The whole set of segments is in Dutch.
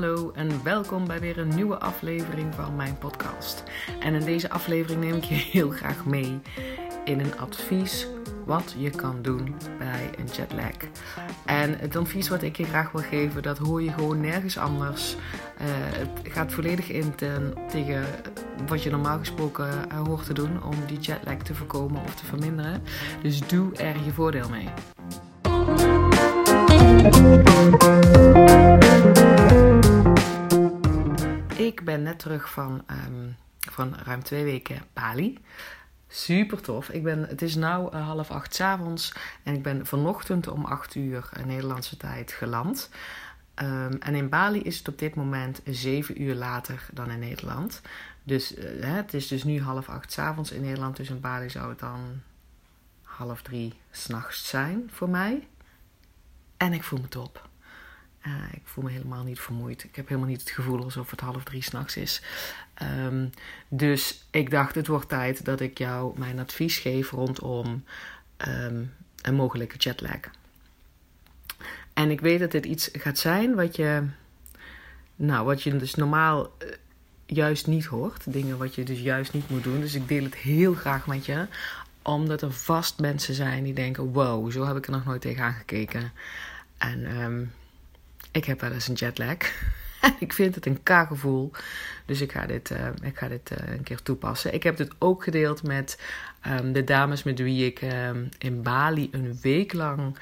hallo en welkom bij weer een nieuwe aflevering van mijn podcast. En in deze aflevering neem ik je heel graag mee in een advies wat je kan doen bij een jetlag. En het advies wat ik je graag wil geven, dat hoor je gewoon nergens anders. Uh, het gaat volledig in tegen wat je normaal gesproken uh, hoort te doen om die jetlag te voorkomen of te verminderen. Dus doe er je voordeel mee. Ben net terug van, um, van ruim twee weken Bali. Super tof. Ik ben, het is nu uh, half acht s avonds en ik ben vanochtend om acht uur uh, Nederlandse tijd geland. Um, en in Bali is het op dit moment zeven uur later dan in Nederland. Dus uh, het is dus nu half acht s avonds in Nederland. Dus in Bali zou het dan half drie s'nachts zijn voor mij. En ik voel me top. Uh, ik voel me helemaal niet vermoeid. Ik heb helemaal niet het gevoel alsof het half drie s'nachts is. Um, dus ik dacht, het wordt tijd dat ik jou mijn advies geef rondom um, een mogelijke jetlag. En ik weet dat dit iets gaat zijn wat je, nou, wat je dus normaal uh, juist niet hoort. Dingen wat je dus juist niet moet doen. Dus ik deel het heel graag met je. Omdat er vast mensen zijn die denken: wow, zo heb ik er nog nooit tegenaan gekeken. En um, ik heb wel eens een jetlag. Ik vind het een k-gevoel. Dus ik ga dit, uh, ik ga dit uh, een keer toepassen. Ik heb dit ook gedeeld met um, de dames met wie ik um, in Bali een week lang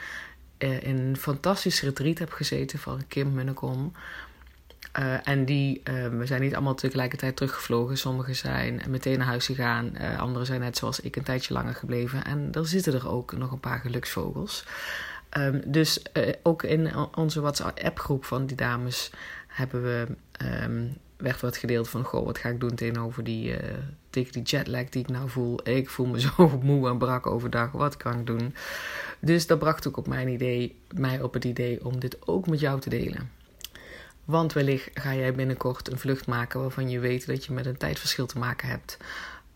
uh, in een fantastisch retreat heb gezeten van Kim Munnekom. En die, uh, we zijn niet allemaal tegelijkertijd teruggevlogen. Sommigen zijn meteen naar huis gegaan. Anderen zijn net zoals ik een tijdje langer gebleven. En er zitten er ook nog een paar geluksvogels. Um, dus ook in onze WhatsApp-groep van die dames hebben we, um, werd wat gedeeld van... Goh, wat ga ik doen tegenover die, tegen die jetlag die ik nou voel. Ik voel me zo moe en brak overdag. Wat kan ik doen? Dus dat bracht ook op mijn idee, mij op het idee om dit ook met jou te delen. Want wellicht ga jij binnenkort een vlucht maken waarvan je weet dat je met een tijdverschil te maken hebt.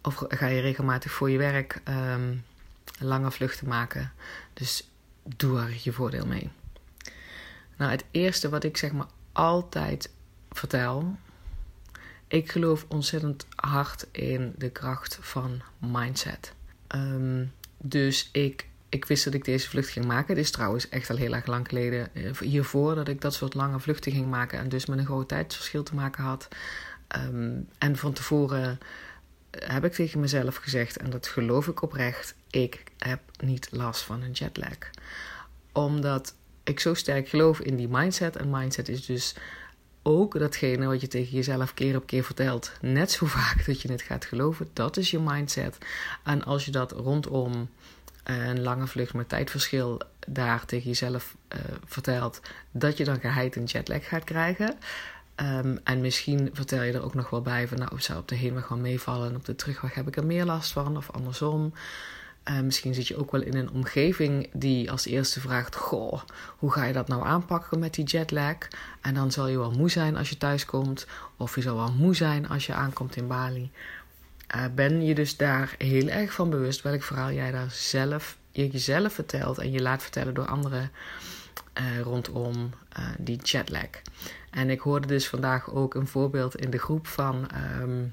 Of ga je regelmatig voor je werk um, lange vluchten maken. Dus doe er je voordeel mee. Nou, het eerste wat ik zeg maar altijd vertel. Ik geloof ontzettend hard in de kracht van mindset. Um, dus ik ik wist dat ik deze vlucht ging maken. Het is trouwens echt al heel erg lang geleden hiervoor dat ik dat soort lange vluchten ging maken. En dus met een groot tijdsverschil te maken had. Um, en van tevoren heb ik tegen mezelf gezegd, en dat geloof ik oprecht, ik heb niet last van een jetlag. Omdat ik zo sterk geloof in die mindset. En mindset is dus ook datgene wat je tegen jezelf keer op keer vertelt. Net zo vaak dat je het gaat geloven. Dat is je mindset. En als je dat rondom een lange vlucht met tijdverschil daar tegen jezelf uh, vertelt, dat je dan geheid een jetlag gaat krijgen. Um, en misschien vertel je er ook nog wel bij van, nou, ik zou op de heenweg wel meevallen en op de terugweg heb ik er meer last van, of andersom. Uh, misschien zit je ook wel in een omgeving die als eerste vraagt: Goh, hoe ga je dat nou aanpakken met die jetlag? En dan zal je wel moe zijn als je thuis komt, of je zal wel moe zijn als je aankomt in Bali. Uh, ben je dus daar heel erg van bewust welk verhaal jij daar zelf, je jezelf vertelt en je laat vertellen door anderen uh, rondom uh, die jetlag. En ik hoorde dus vandaag ook een voorbeeld in de groep van, um,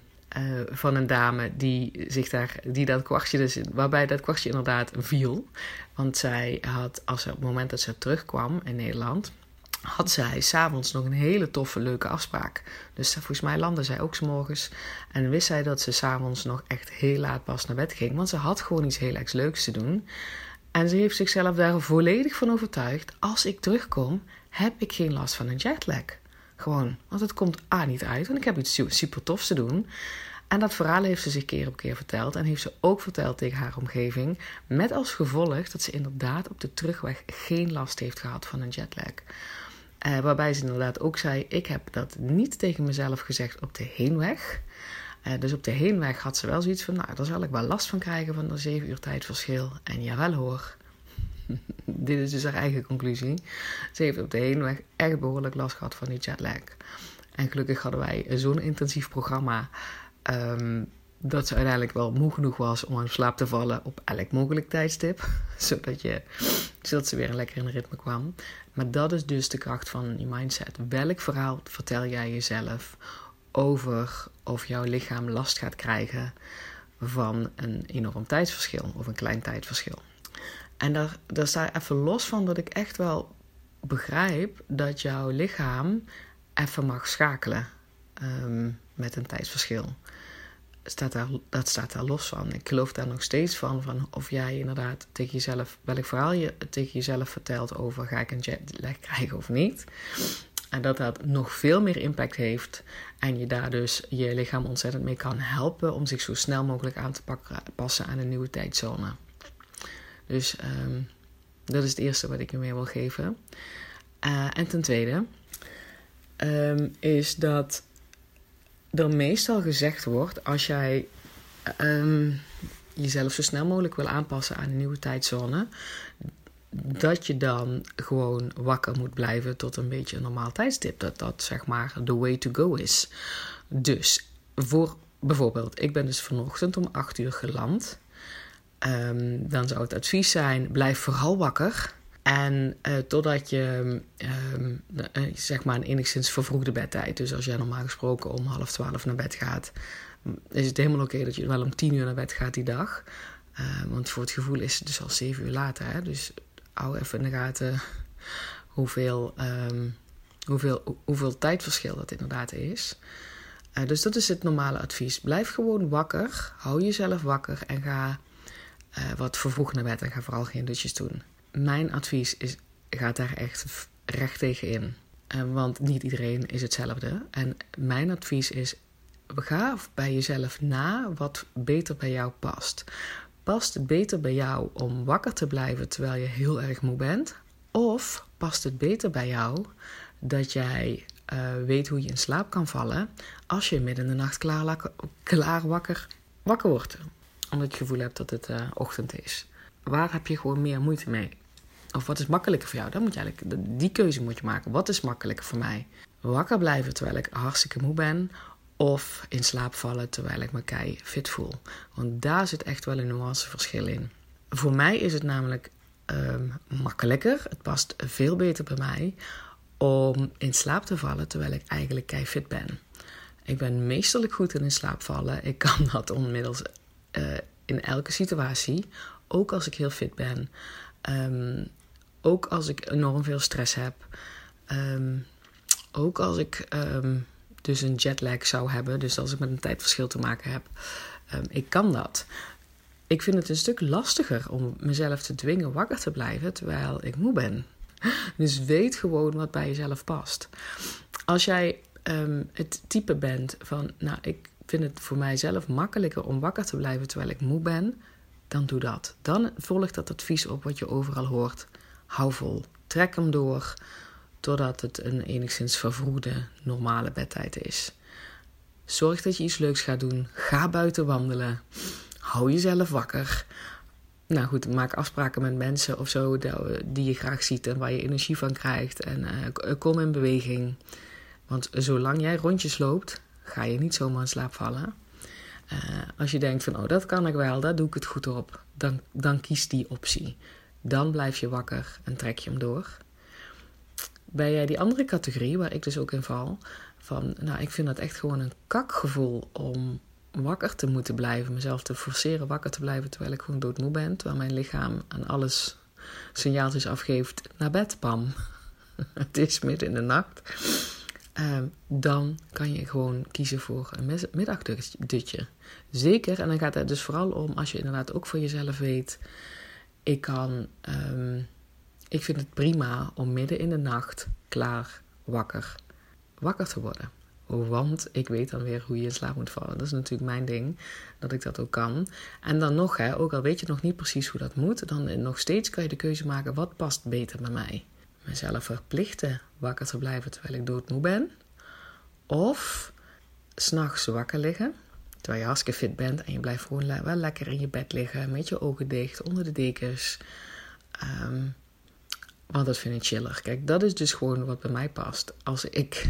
van een dame die zich daar, die dat kwartje dus, waarbij dat kwartje inderdaad viel. Want zij had, als ze, op het moment dat ze terugkwam in Nederland, had zij s'avonds nog een hele toffe, leuke afspraak. Dus volgens mij landde zij ook s'morgens. En wist zij dat ze s'avonds nog echt heel laat pas naar bed ging. Want ze had gewoon iets heel erg leuks te doen. En ze heeft zichzelf daar volledig van overtuigd. Als ik terugkom, heb ik geen last van een jetlag. Gewoon, want het komt A niet uit. Want ik heb iets super tofs te doen. En dat verhaal heeft ze zich keer op keer verteld. En heeft ze ook verteld tegen haar omgeving. Met als gevolg dat ze inderdaad op de terugweg geen last heeft gehad van een jetlag. Uh, waarbij ze inderdaad ook zei: Ik heb dat niet tegen mezelf gezegd op de heenweg. Uh, dus op de heenweg had ze wel zoiets van: Nou, daar zal ik wel last van krijgen van dat 7 uur tijdverschil. En jawel hoor. Dit is dus haar eigen conclusie. Ze heeft op de heenweg echt behoorlijk last gehad van die jetlag. En gelukkig hadden wij zo'n intensief programma. Um, dat ze uiteindelijk wel moe genoeg was om aan slaap te vallen op elk mogelijk tijdstip. Zodat, je, zodat ze weer lekker in ritme kwam. Maar dat is dus de kracht van je mindset. Welk verhaal vertel jij jezelf over of jouw lichaam last gaat krijgen van een enorm tijdsverschil of een klein tijdverschil? En daar, daar sta even los van dat ik echt wel begrijp dat jouw lichaam even mag schakelen ehm, met een tijdsverschil. Staat daar, dat staat daar los van. Ik geloof daar nog steeds van, van of jij inderdaad tegen jezelf, welk verhaal je tegen jezelf vertelt over ga ik een jetlag krijgen of niet. En dat dat nog veel meer impact heeft en je daar dus je lichaam ontzettend mee kan helpen om zich zo snel mogelijk aan te passen aan een nieuwe tijdzone. Dus ehm, dat is het eerste wat ik je mee wil geven. Uh, en ten tweede um, is dat er meestal gezegd wordt als jij um, jezelf zo snel mogelijk wil aanpassen aan een nieuwe tijdzone, dat je dan gewoon wakker moet blijven tot een beetje een normaal tijdstip. Dat dat zeg maar the way to go is. Dus voor bijvoorbeeld, ik ben dus vanochtend om 8 uur geland. Um, dan zou het advies zijn: blijf vooral wakker. En uh, totdat je um, uh, zeg maar een enigszins vervroegde bedtijd. Dus als jij normaal gesproken om half twaalf naar bed gaat, is het helemaal oké dat je wel om tien uur naar bed gaat die dag. Uh, want voor het gevoel is het dus al zeven uur later. Hè? Dus hou even in de gaten hoeveel, um, hoeveel, hoeveel tijdverschil dat inderdaad is. dus dat is het normale advies. Blijf gewoon wakker. Hou jezelf wakker en ga wat vervroeg naar bed. En ga vooral geen dutjes doen mijn advies is: ga daar echt recht tegen in. Uh, want niet iedereen is hetzelfde. En mijn advies is: ga bij jezelf na wat beter bij jou past. Past het beter bij jou om wakker te blijven terwijl je heel erg moe bent? Of past het beter bij jou dat jij uh, weet hoe je in slaap kan vallen als je midden in de nacht klaar, wakker, wakker wordt? Omdat je het gevoel hebt dat het uh, ochtend is. Waar heb je gewoon meer moeite mee? Of wat is makkelijker voor jou? Dan moet je eigenlijk, die keuze moet je maken. Wat is makkelijker voor mij? Wakker blijven terwijl ik hartstikke moe ben. Of in slaap vallen terwijl ik me kei fit voel. Want daar zit echt wel een nuanceverschil in. Voor mij is het namelijk um, makkelijker. Het past veel beter bij mij om in slaap te vallen terwijl ik eigenlijk kei fit ben. Ik ben meestal goed in slaap vallen. Ik kan dat onmiddels uh, in elke situatie. Ook als ik heel fit ben. Um, ook als ik enorm veel stress heb. Ehm, ook als ik dus een jetlag zou hebben. Dus als ik met een tijdverschil te maken heb. Um, ik kan dat. Ik vind het een stuk lastiger om mezelf te dwingen wakker te blijven terwijl ik moe ben. Dus weet gewoon wat bij jezelf past. Als jij het type bent van, nou, ik vind het voor mijzelf makkelijker om wakker te blijven terwijl ik moe ben, dan doe dat. Dan volg dat advies op wat je overal hoort hou vol. Trek hem door totdat het een enigszins vervroegde normale bedtijd is. Zorg dat je iets leuks gaat doen. Ga buiten wandelen. Hou jezelf wakker. Nou goed, maak afspraken met mensen of zo die je graag ziet en waar je energie van krijgt. En uh, kom in beweging. Want zolang jij rondjes loopt, ga je niet zomaar in slaap vallen. Uh, als je denkt van, oh dat kan ik wel, daar doe ik het goed op, dan, dan kies die optie. Dan blijf je wakker en trek je hem door. Ben jij die andere categorie, waar ik dus ook in val, van nou, ik vind dat echt gewoon een kakgevoel om wakker te moeten blijven, mezelf te forceren wakker te blijven terwijl ik gewoon doodmoe ben, terwijl mijn lichaam aan alles signaaltjes afgeeft naar bed, pam. Het is midden in de nacht. Ehm, dan kan je gewoon kiezen voor een middagdutje. Zeker, en dan gaat het dus vooral om als je inderdaad ook voor jezelf weet ik kan. Um, ik vind het prima om midden in de nacht klaar wakker, wakker te worden. Want ik weet dan weer hoe je in slaap moet vallen. Dat is natuurlijk mijn ding, dat ik dat ook kan. En dan nog, hè, ook al weet je nog niet precies hoe dat moet, dan nog steeds kan je de keuze maken: wat past beter bij mij? Mezelf verplichten wakker te blijven terwijl ik doodmoe ben. Of s'nachts wakker liggen Terwijl je hartstikke fit bent en je blijft gewoon wel lekker in je bed liggen met je ogen dicht onder de dekens. Um, want dat vind ik chiller. Kijk, dat is dus gewoon wat bij mij past. Als ik.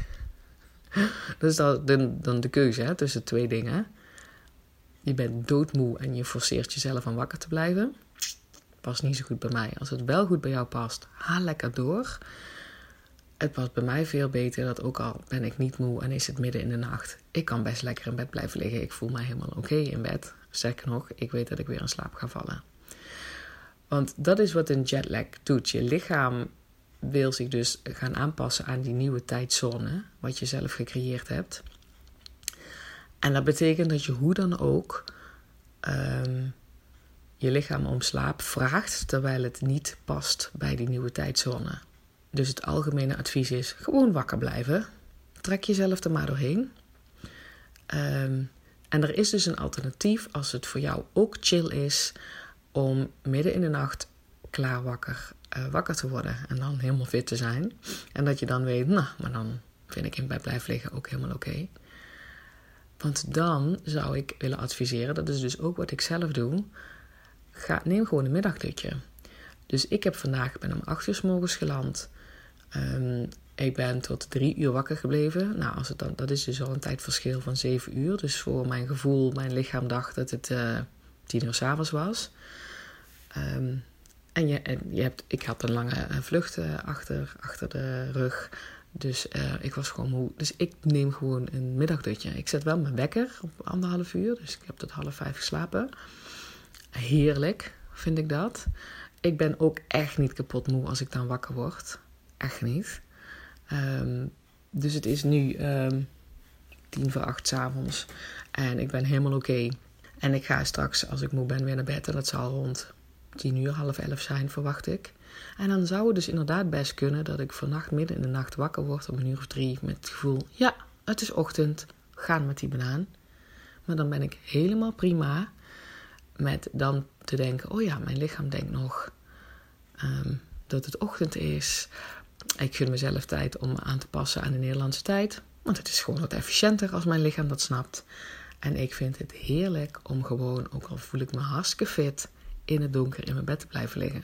dat is dan de, dan de keuze hè, tussen twee dingen. je bent doodmoe en je forceert jezelf om wakker te blijven. Past niet zo goed bij mij. Als het wel goed bij jou past, haal lekker door. Het past bij mij veel beter dat ook al ben ik niet moe en is het midden in de nacht. Ik kan best lekker in bed blijven liggen. Ik voel mij helemaal oké in bed. Sterker nog, ik weet dat ik weer in slaap ga vallen. Want dat is wat een jetlag doet. Je lichaam wil zich dus gaan aanpassen aan die nieuwe tijdzone, wat je zelf gecreëerd hebt. En dat betekent dat je hoe dan ook um, je lichaam om slaap vraagt, terwijl het niet past bij die nieuwe tijdzone. Dus het algemene advies is gewoon wakker blijven. Trek jezelf er maar doorheen. Um, en er is dus een alternatief als het voor jou ook chill is om midden in de nacht klaar wakker, uh, wakker te worden en dan helemaal fit te zijn. En dat je dan weet, nou, maar dan vind ik in bed blijven liggen ook helemaal oké. Want dan zou ik willen adviseren, dat is dus ook wat ik zelf doe, ga, neem gewoon een middagdutje. Dus ik heb vandaag, ik ben om 8 uur s morgens geland. Um, ik ben tot drie uur wakker gebleven. Nou, als het dan, dat is dus al een tijdverschil van zeven uur. Dus voor mijn gevoel, mijn lichaam dacht dat het uh, tien uur s'avonds was. Um, en, je, je hebt, ik had een lange eh, vlucht uh, achter, achter de rug. Dus uh, ik was gewoon moe. Dus ik neem gewoon een middagdutje. Ik zet wel mijn wekker op anderhalf uur. Dus ik heb tot half vijf geslapen. Heerlijk, vind ik dat. Ik ben ook echt niet kapot moe als ik dan wakker word. Echt niet. Um, dus het is nu um, tien voor acht s'avonds. En ik ben helemaal oké. En ik ga straks, als ik moe ben, weer naar bed. En dat zal rond tien uur, half elf zijn, verwacht ik. En dan zou het dus inderdaad best kunnen dat ik vannacht midden in de nacht wakker word om een uur of drie. Met het gevoel, ja, het is ochtend. Gaan met die banaan. Maar dan ben ik helemaal prima met dan te denken: oh ja, mijn lichaam denkt nog um, dat het ochtend is. Ik gun mezelf tijd om aan te passen aan de Nederlandse tijd. Want het is gewoon wat efficiënter als mijn lichaam dat snapt. En ik vind het heerlijk om gewoon, ook al voel ik me hartstikke fit, in het donker in mijn bed te blijven liggen.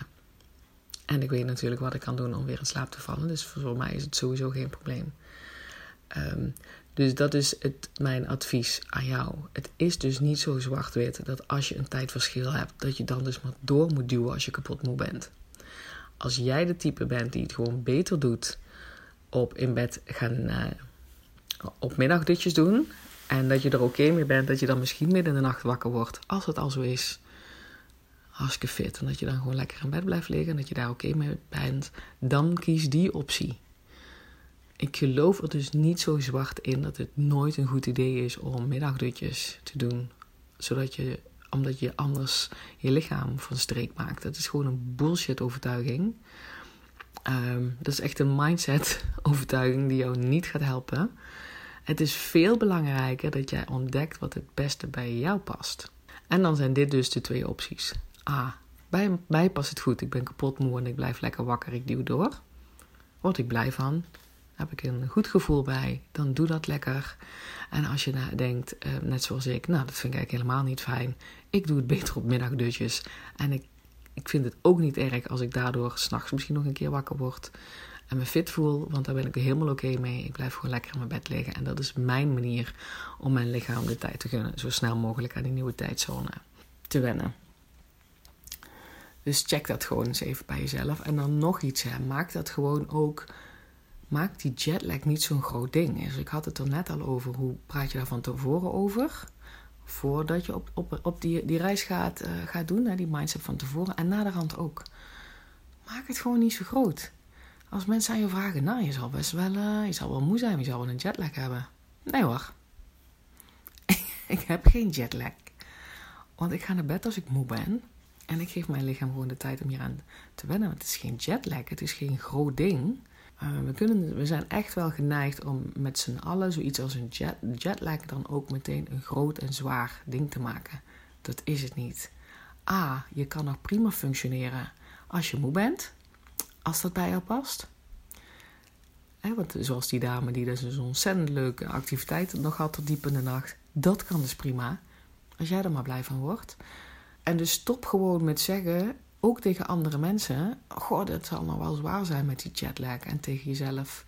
En ik weet natuurlijk wat ik kan doen om weer in slaap te vallen. Dus voor mij is het sowieso geen probleem. Um, dus dat is het, mijn advies aan jou. Het is dus niet zo zwart-wit dat als je een tijdverschil hebt, dat je dan dus maar door moet duwen als je kapot moe bent als jij de type bent die het gewoon beter doet op in bed gaan uh, op middagdutjes doen. En dat je er oké mee bent dat je dan misschien midden in de nacht wakker wordt. Als het al zo is. Hartstikke fit. En dat je dan gewoon lekker in bed blijft liggen. En dat je daar oké mee bent. Dan kies die optie. Ik geloof er dus niet zo zwart in dat het nooit een goed idee is om middagdutjes te doen. Zodat je omdat je anders je lichaam van streek maakt. Dat is gewoon een bullshit overtuiging. Ehm, dat is echt een mindset overtuiging die jou niet gaat helpen. Het is veel belangrijker dat jij ontdekt wat het beste bij jou past. En dan zijn dit dus de twee opties. A. Bij mij past het goed. Ik ben kapot moe en ik blijf lekker wakker. Ik duw door. Word ik blij van heb ik een goed gevoel bij, dan doe dat lekker. En als je denkt, uh, net zoals ik, nou, dat vind ik eigenlijk helemaal niet fijn. Ik doe het beter op middagdutjes. En ik, ik vind het ook niet erg als ik daardoor s'nachts misschien nog een keer wakker word. En me fit voel, want daar ben ik helemaal oké mee. Ik blijf gewoon lekker in mijn bed liggen. En dat is mijn manier om mijn lichaam de tijd te gunnen. Zo snel mogelijk aan die nieuwe tijdzone te wennen. Dus check dat gewoon eens even bij jezelf. En dan nog iets, hè. maak dat gewoon ook maak die jetlag niet zo'n groot ding. Dus ik had het er net al over. Hoe praat je daar van tevoren over? Voordat je op, op, op die, die reis gaat, uh, gaat doen, die mindset van tevoren. En na de rand ook. Maak het gewoon niet zo groot. Als mensen aan je vragen, nou, je zal best wel, uh, je zal wel moe zijn, je zal wel een jetlag hebben. Nee hoor. ik heb geen jetlag. Want ik ga naar bed als ik moe ben. En ik geef mijn lichaam gewoon de tijd om hier aan te wennen. Want het is geen jetlag, het is geen groot ding. Uh, we, kunnen, we zijn echt wel geneigd om met z'n allen zoiets als een jet, jetlag dan ook meteen een groot en zwaar ding te maken. Dat is het niet. A, je kan nog prima functioneren als je moe bent, als dat bij jou past. want zoals die dame die dus een ontzettend leuke activiteit nog had tot diep in de nacht. Dat kan dus prima. Als jij er maar blij van wordt. En dus stop gewoon met zeggen: ook tegen andere mensen, goh, dat zal nog wel zwaar zijn met die jetlag. En tegen jezelf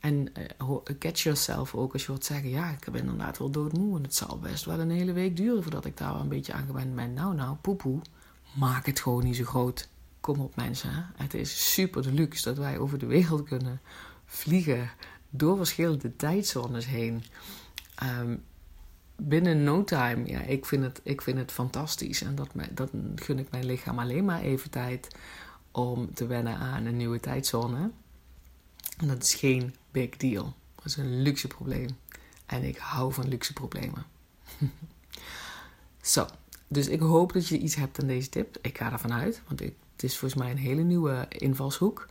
En uh, catch yourself ook als je hoort zeggen: Ja, ik ben inderdaad wel doodmoe. En het zal best wel een hele week duren voordat ik daar wel een beetje aan gewend ben. Nou, nou, poepoe. Maak het gewoon niet zo groot. Kom op, mensen. Het is super deluxe dat wij over de wereld kunnen vliegen door verschillende tijdzones heen. Um, binnen no time, ja, ik vind het, ik vind het fantastisch. En dat, dat gun ik mijn lichaam alleen maar even tijd om te wennen aan een nieuwe tijdzone. En dat is geen big deal. Dat is een luxe probleem. En ik hou van luxe problemen. Zo, dus ik hoop dat je iets hebt aan deze tip. Ik ga ervan uit, want het is volgens mij een hele nieuwe invalshoek.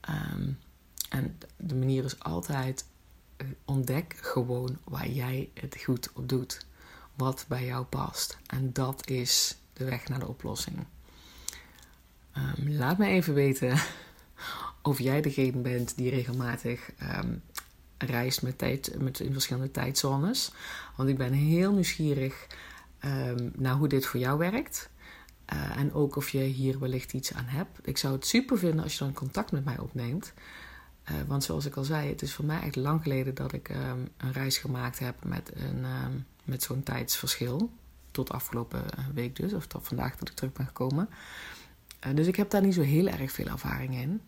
Ehm, en de manier is altijd ontdek gewoon waar jij het goed op doet. Wat bij jou past. En dat is de weg naar de oplossing. Ehm, laat me even weten of jij degene bent die regelmatig ehm, reist met tijd, met in verschillende tijdzones. Want ik ben heel nieuwsgierig um, naar hoe dit voor jou werkt. Uh, en ook of je hier wellicht iets aan hebt. Ik zou het super vinden als je dan contact met mij opneemt. Uh, want zoals ik al zei, het is voor mij echt lang geleden dat ik um, een reis gemaakt heb met, een, um, met zo'n tijdsverschil. Tot afgelopen week dus, of tot vandaag dat ik terug ben gekomen. Uh, dus ik heb daar niet zo heel erg veel ervaring in.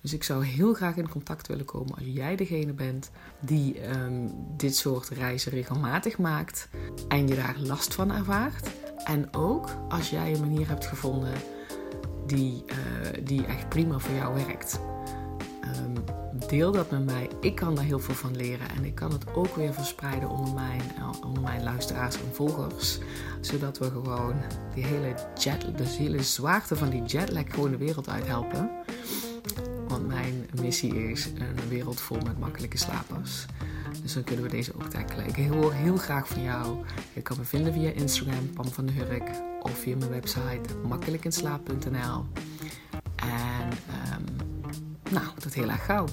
Dus ik zou heel graag in contact willen komen als jij degene bent die um, dit soort reizen regelmatig maakt en je daar last van ervaart. En ook als jij een manier hebt gevonden die, die echt prima voor jou werkt. Um, deel dat met mij. Ik kan daar heel veel van leren en ik kan het ook weer verspreiden onder mijn, uh, onder mijn luisteraars en volgers. Zodat we gewoon die hele, jet, de hele zwaarte van die jetlag gewoon de wereld uit helpen. Want mijn missie is een wereld vol met makkelijke slapers. Dus dan kunnen we deze ook tackelen. Ik hoor heel graag van jou. Je kan me vinden via Instagram, Pam van de Hurk. Of via mijn website, makkelijkinslaap.nl. En um, nou, tot heel erg gauw.